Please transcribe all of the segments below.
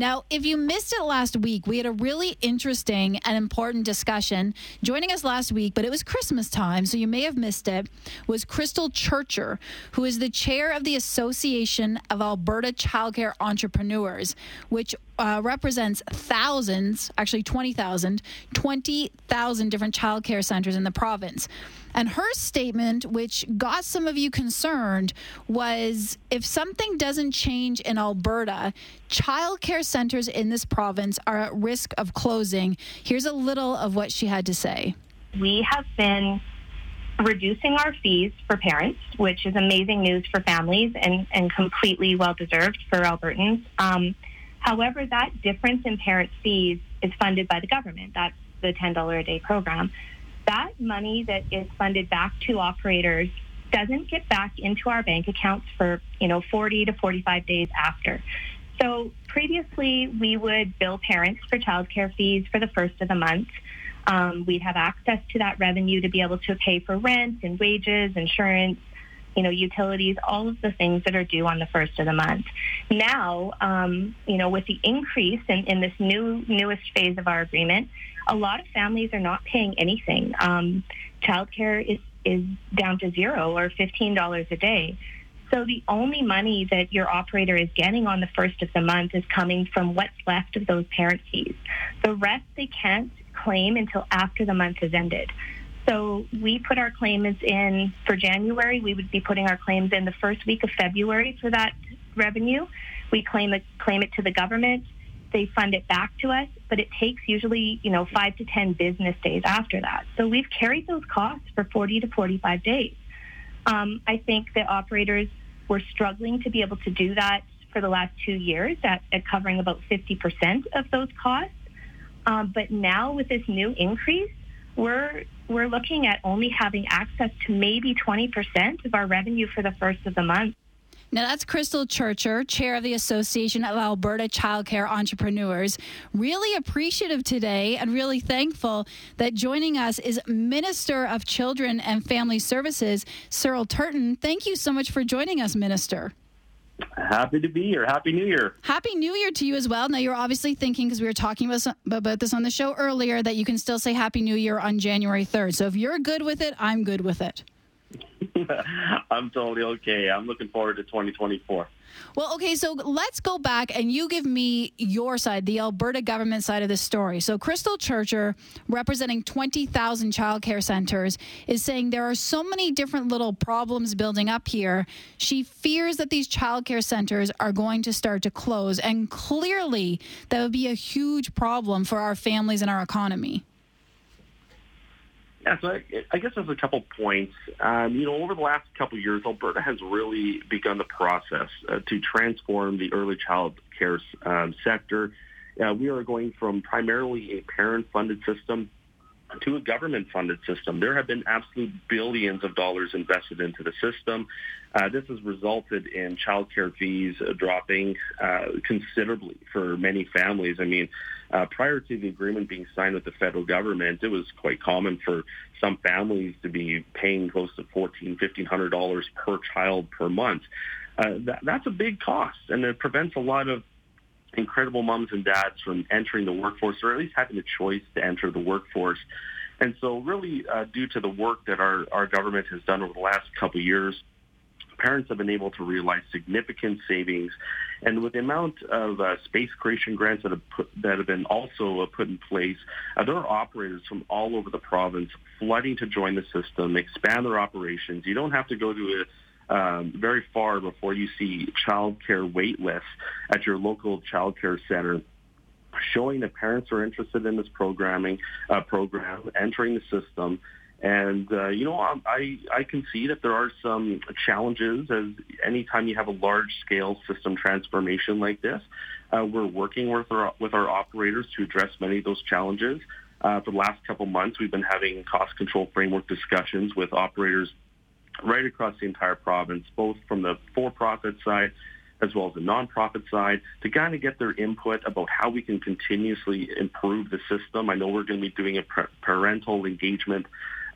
Now, if you missed it last week, we had a really interesting and important discussion. Joining us last week, but it was Christmas time, so you may have missed it, was Crystal Churcher, who is the chair of the Association of Alberta Childcare Entrepreneurs, which uh, represents thousands, actually 20,000, 20,000 different childcare centers in the province. And her statement, which got some of you concerned, was if something doesn't change in Alberta, childcare centers in this province are at risk of closing. Here's a little of what she had to say. We have been reducing our fees for parents, which is amazing news for families and, and completely well deserved for Albertans. Um, however, that difference in parent fees is funded by the government. That's the $10 a day program that money that is funded back to operators doesn't get back into our bank accounts for, you know, 40 to 45 days after. So previously, we would bill parents for childcare fees for the first of the month. Um, we'd have access to that revenue to be able to pay for rent and wages, insurance, you know, utilities, all of the things that are due on the first of the month. Now, um, you know, with the increase in, in this new newest phase of our agreement, a lot of families are not paying anything. Um, childcare is is down to zero or fifteen dollars a day. So the only money that your operator is getting on the first of the month is coming from what's left of those parent fees. The rest they can't claim until after the month has ended. So we put our claims in for January. We would be putting our claims in the first week of February for that revenue. We claim it, claim it to the government. They fund it back to us, but it takes usually, you know, five to 10 business days after that. So we've carried those costs for 40 to 45 days. Um, I think that operators were struggling to be able to do that for the last two years at, at covering about 50% of those costs. Um, but now with this new increase, we're we're looking at only having access to maybe 20% of our revenue for the first of the month. Now, that's Crystal Churcher, chair of the Association of Alberta Childcare Entrepreneurs. Really appreciative today and really thankful that joining us is Minister of Children and Family Services, Searle Turton. Thank you so much for joining us, Minister. Happy to be here. Happy New Year. Happy New Year to you as well. Now, you're obviously thinking, because we were talking about, about this on the show earlier, that you can still say Happy New Year on January 3rd. So if you're good with it, I'm good with it. I'm totally okay. I'm looking forward to 2024. Well, okay, so let's go back and you give me your side, the Alberta government side of this story. So, Crystal Churcher, representing 20,000 childcare centers, is saying there are so many different little problems building up here. She fears that these childcare centers are going to start to close, and clearly that would be a huge problem for our families and our economy. Yeah, so I, I guess there's a couple points. Um, you know, over the last couple of years, Alberta has really begun the process uh, to transform the early child care um, sector. Uh, we are going from primarily a parent-funded system to a government-funded system. There have been absolute billions of dollars invested into the system. Uh, this has resulted in childcare fees dropping uh, considerably for many families. I mean, uh, prior to the agreement being signed with the federal government, it was quite common for some families to be paying close to fourteen, fifteen hundred dollars per child per month. Uh, that, that's a big cost, and it prevents a lot of incredible moms and dads from entering the workforce, or at least having the choice to enter the workforce. And so, really, uh, due to the work that our, our government has done over the last couple of years, parents have been able to realize significant savings. And with the amount of uh, space creation grants that have, put, that have been also uh, put in place, uh, there are operators from all over the province flooding to join the system, expand their operations. You don't have to go to a um, very far before you see childcare wait lists at your local childcare center showing that parents are interested in this programming uh, program, entering the system, and uh, you know, I I can see that there are some challenges as anytime you have a large scale system transformation like this. Uh, we're working with our with our operators to address many of those challenges. Uh, for the last couple months, we've been having cost control framework discussions with operators right across the entire province, both from the for-profit side as well as the nonprofit side, to kind of get their input about how we can continuously improve the system. I know we're going to be doing a parental engagement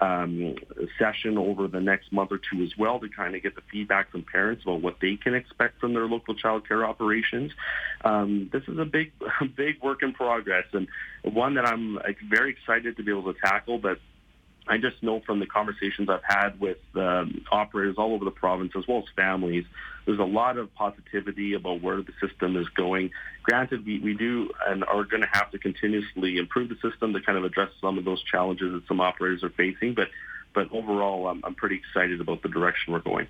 um, session over the next month or two as well to kind of get the feedback from parents about what they can expect from their local child care operations. Um, this is a big, big work in progress and one that I'm very excited to be able to tackle, but I just know from the conversations I've had with um, operators all over the province, as well as families, there's a lot of positivity about where the system is going. Granted, we, we do and are going to have to continuously improve the system to kind of address some of those challenges that some operators are facing. But, but overall, I'm, I'm pretty excited about the direction we're going.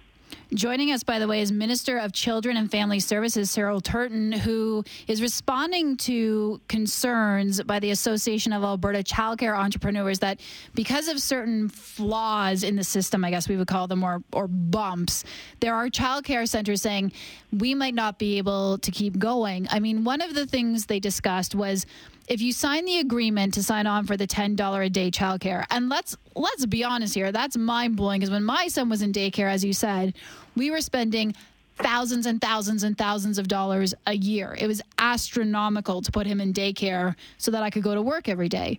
Joining us, by the way, is Minister of Children and Family Services, Searle Turton, who is responding to concerns by the Association of Alberta Childcare Entrepreneurs that because of certain flaws in the system, I guess we would call them, or, or bumps, there are childcare centers saying we might not be able to keep going. I mean, one of the things they discussed was if you sign the agreement to sign on for the $10 a day childcare and let's let's be honest here that's mind blowing because when my son was in daycare as you said we were spending thousands and thousands and thousands of dollars a year. It was astronomical to put him in daycare so that I could go to work every day.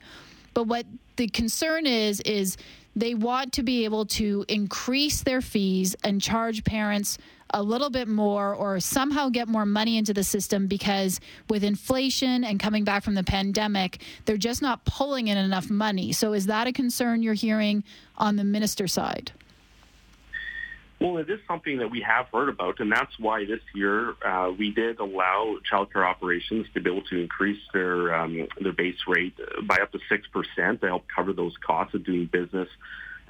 But what the concern is is they want to be able to increase their fees and charge parents a little bit more or somehow get more money into the system because with inflation and coming back from the pandemic, they're just not pulling in enough money. So, is that a concern you're hearing on the minister side? Well, it is something that we have heard about, and that's why this year uh, we did allow childcare operations to be able to increase their um, their base rate by up to six percent to help cover those costs of doing business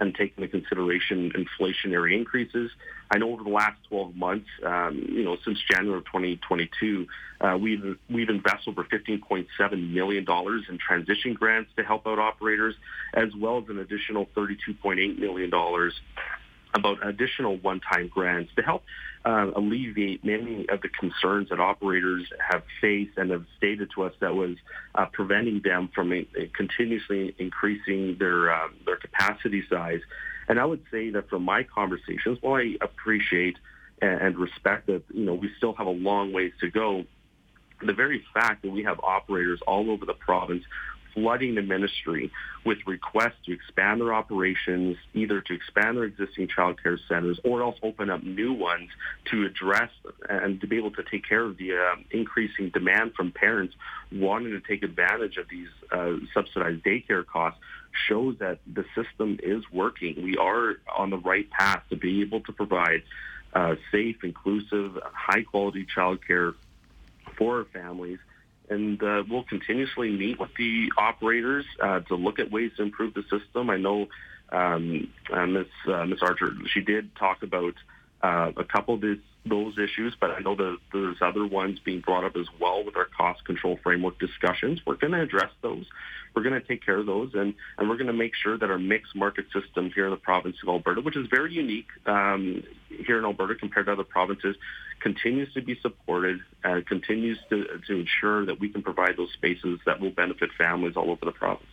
and take into consideration inflationary increases. I know over the last 12 months, um, you know, since January of 2022, uh, we've we've invested over 15.7 million dollars in transition grants to help out operators, as well as an additional 32.8 million dollars about additional one-time grants to help uh, alleviate many of the concerns that operators have faced and have stated to us that was uh, preventing them from uh, continuously increasing their uh, their capacity size. And I would say that from my conversations, while I appreciate and, and respect that you know we still have a long ways to go, the very fact that we have operators all over the province flooding the ministry with requests to expand their operations, either to expand their existing child care centers or else open up new ones to address and to be able to take care of the uh, increasing demand from parents wanting to take advantage of these uh, subsidized daycare costs shows that the system is working. We are on the right path to be able to provide uh, safe, inclusive, high-quality childcare for families and uh, we'll continuously meet with the operators uh, to look at ways to improve the system. I know um, uh, Ms. Uh, Ms. Archer, she did talk about uh, a couple of this, those issues, but I know that there's other ones being brought up as well with our cost control framework discussions. We're going to address those. We're going to take care of those, and, and we're going to make sure that our mixed market system here in the province of Alberta, which is very unique um, here in Alberta compared to other provinces, continues to be supported and continues to, to ensure that we can provide those spaces that will benefit families all over the province.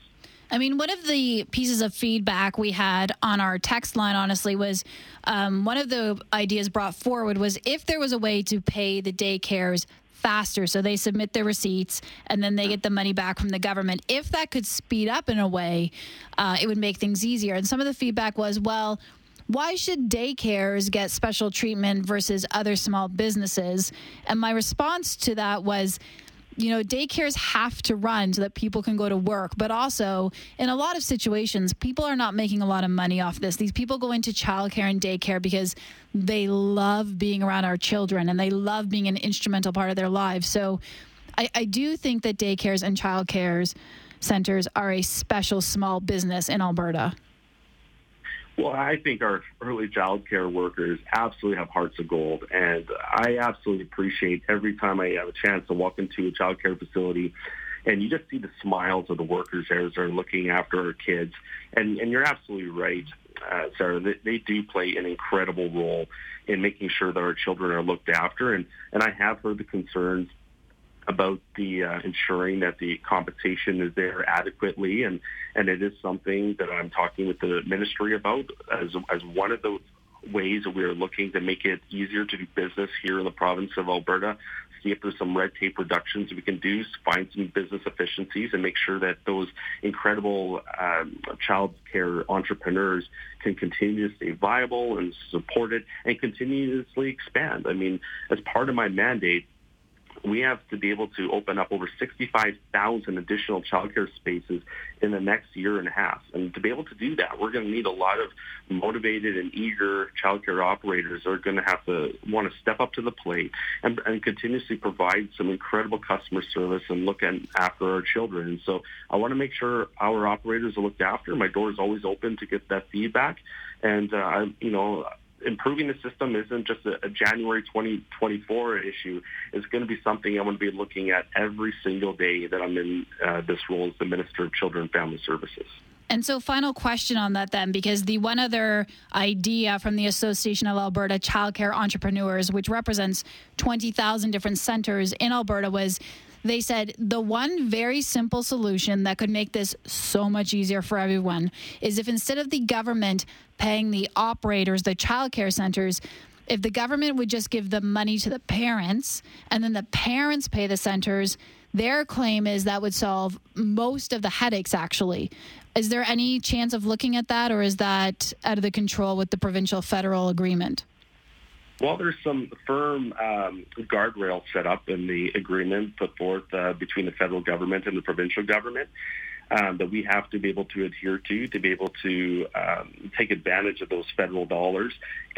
I mean, one of the pieces of feedback we had on our text line, honestly, was um, one of the ideas brought forward was if there was a way to pay the daycares faster. So they submit their receipts and then they get the money back from the government. If that could speed up in a way uh, it would make things easier. And some of the feedback was well why should daycares get special treatment versus other small businesses? And my response to that was, you know, daycares have to run so that people can go to work. But also, in a lot of situations, people are not making a lot of money off this. These people go into childcare and daycare because they love being around our children and they love being an instrumental part of their lives. So I, I do think that daycares and childcares centers are a special small business in Alberta. Well, I think our early child care workers absolutely have hearts of gold, and I absolutely appreciate every time I have a chance to walk into a child care facility and you just see the smiles of the workers there as they're looking after our kids. And, and you're absolutely right, uh, Sarah. They, they do play an incredible role in making sure that our children are looked after. And, and I have heard the concerns about the uh, ensuring that the compensation is there adequately, and and it is something that I'm talking with the ministry about as as one of the ways that we are looking to make it easier to do business here in the province of Alberta. see if there's some red tape reductions we can do, find some business efficiencies, and make sure that those incredible um, child care entrepreneurs can continue to stay viable and supported and continuously expand. I mean, as part of my mandate, we have to be able to open up over 65,000 additional childcare spaces in the next year and a half. And to be able to do that, we're going to need a lot of motivated and eager childcare operators that are going to have to want to step up to the plate and, and continuously provide some incredible customer service and look at, after our children. So I want to make sure our operators are looked after. My door is always open to get that feedback. And, uh, you know, improving the system isn't just a, a, January 2024 issue. It's going to be something I'm going to be looking at every single day that I'm in uh, this role as the Minister of Children and Family Services. And so, final question on that then, because the one other idea from the Association of Alberta Childcare Entrepreneurs, which represents 20,000 different centers in Alberta, was they said the one very simple solution that could make this so much easier for everyone is if instead of the government paying the operators, the childcare centers, if the government would just give the money to the parents and then the parents pay the centers, their claim is that would solve most of the headaches actually. Is there any chance of looking at that or is that out of the control with the provincial federal agreement? Well, there's some firm um, guardrails set up in the agreement put forth uh, between the federal government and the provincial government um, that we have to be able to adhere to to be able to um, take advantage of those federal dollars.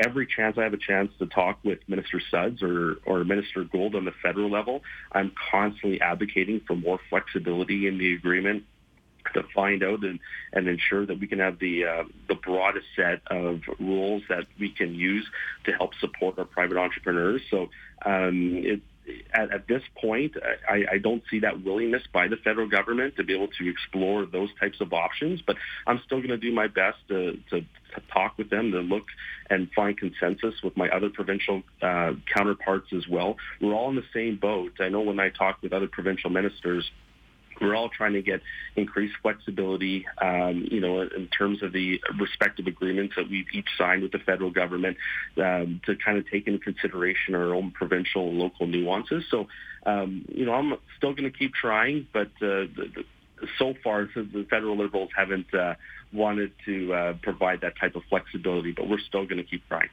Every chance I have a chance to talk with Minister Sudds or, or Minister Gould on the federal level, I'm constantly advocating for more flexibility in the agreement to find out and, and ensure that we can have the uh, the broadest set of rules that we can use to help support our private entrepreneurs. So um, it, at, at, this point, I, I, don't see that willingness by the federal government to be able to explore those types of options. But I'm still going to do my best to, to, to, talk with them, to look and find consensus with my other provincial uh, counterparts as well. We're all in the same boat. I know when I talk with other provincial ministers, we're all trying to get increased flexibility, um, you know, in terms of the respective agreements that we've each signed with the federal government um, to kind of take into consideration our own provincial and local nuances. So, um, you know, I'm still going to keep trying, but uh, the, the, so far the federal liberals haven't uh, wanted to uh, provide that type of flexibility, but we're still going to keep trying.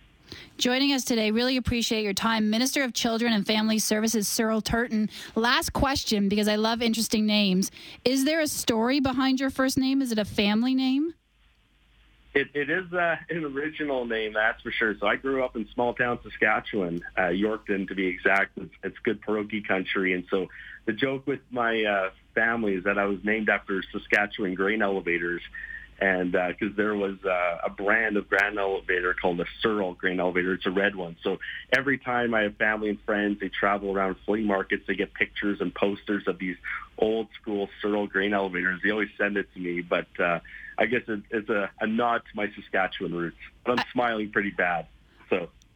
Joining us today, really appreciate your time. Minister of Children and Family Services, Searle Turton. Last question, because I love interesting names. Is there a story behind your first name? Is it a family name? It, it is uh, an original name, that's for sure. So I grew up in small town Saskatchewan, uh, Yorkton to be exact. It's, it's good pierogi country. And so the joke with my uh, family is that I was named after Saskatchewan grain elevators and because uh, there was uh, a brand of grain elevator called the Searle grain elevator. It's a red one. So every time I have family and friends, they travel around flea markets, they get pictures and posters of these old school Searle grain elevators. They always send it to me, but uh, I guess it, it's a, a nod to my Saskatchewan roots. But I'm smiling pretty bad.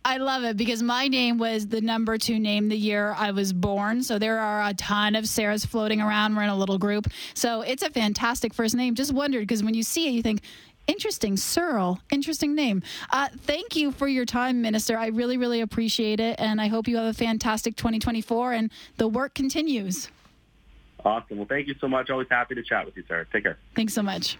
I love it because my name was the number two name the year I was born. So there are a ton of Sarahs floating around. We're in a little group. So it's a fantastic first name. Just wondered because when you see it, you think, interesting, Searle, interesting name. Uh, thank you for your time, Minister. I really, really appreciate it. And I hope you have a fantastic 2024 and the work continues. Awesome. Well, thank you so much. Always happy to chat with you, Sarah. Take care. Thanks so much.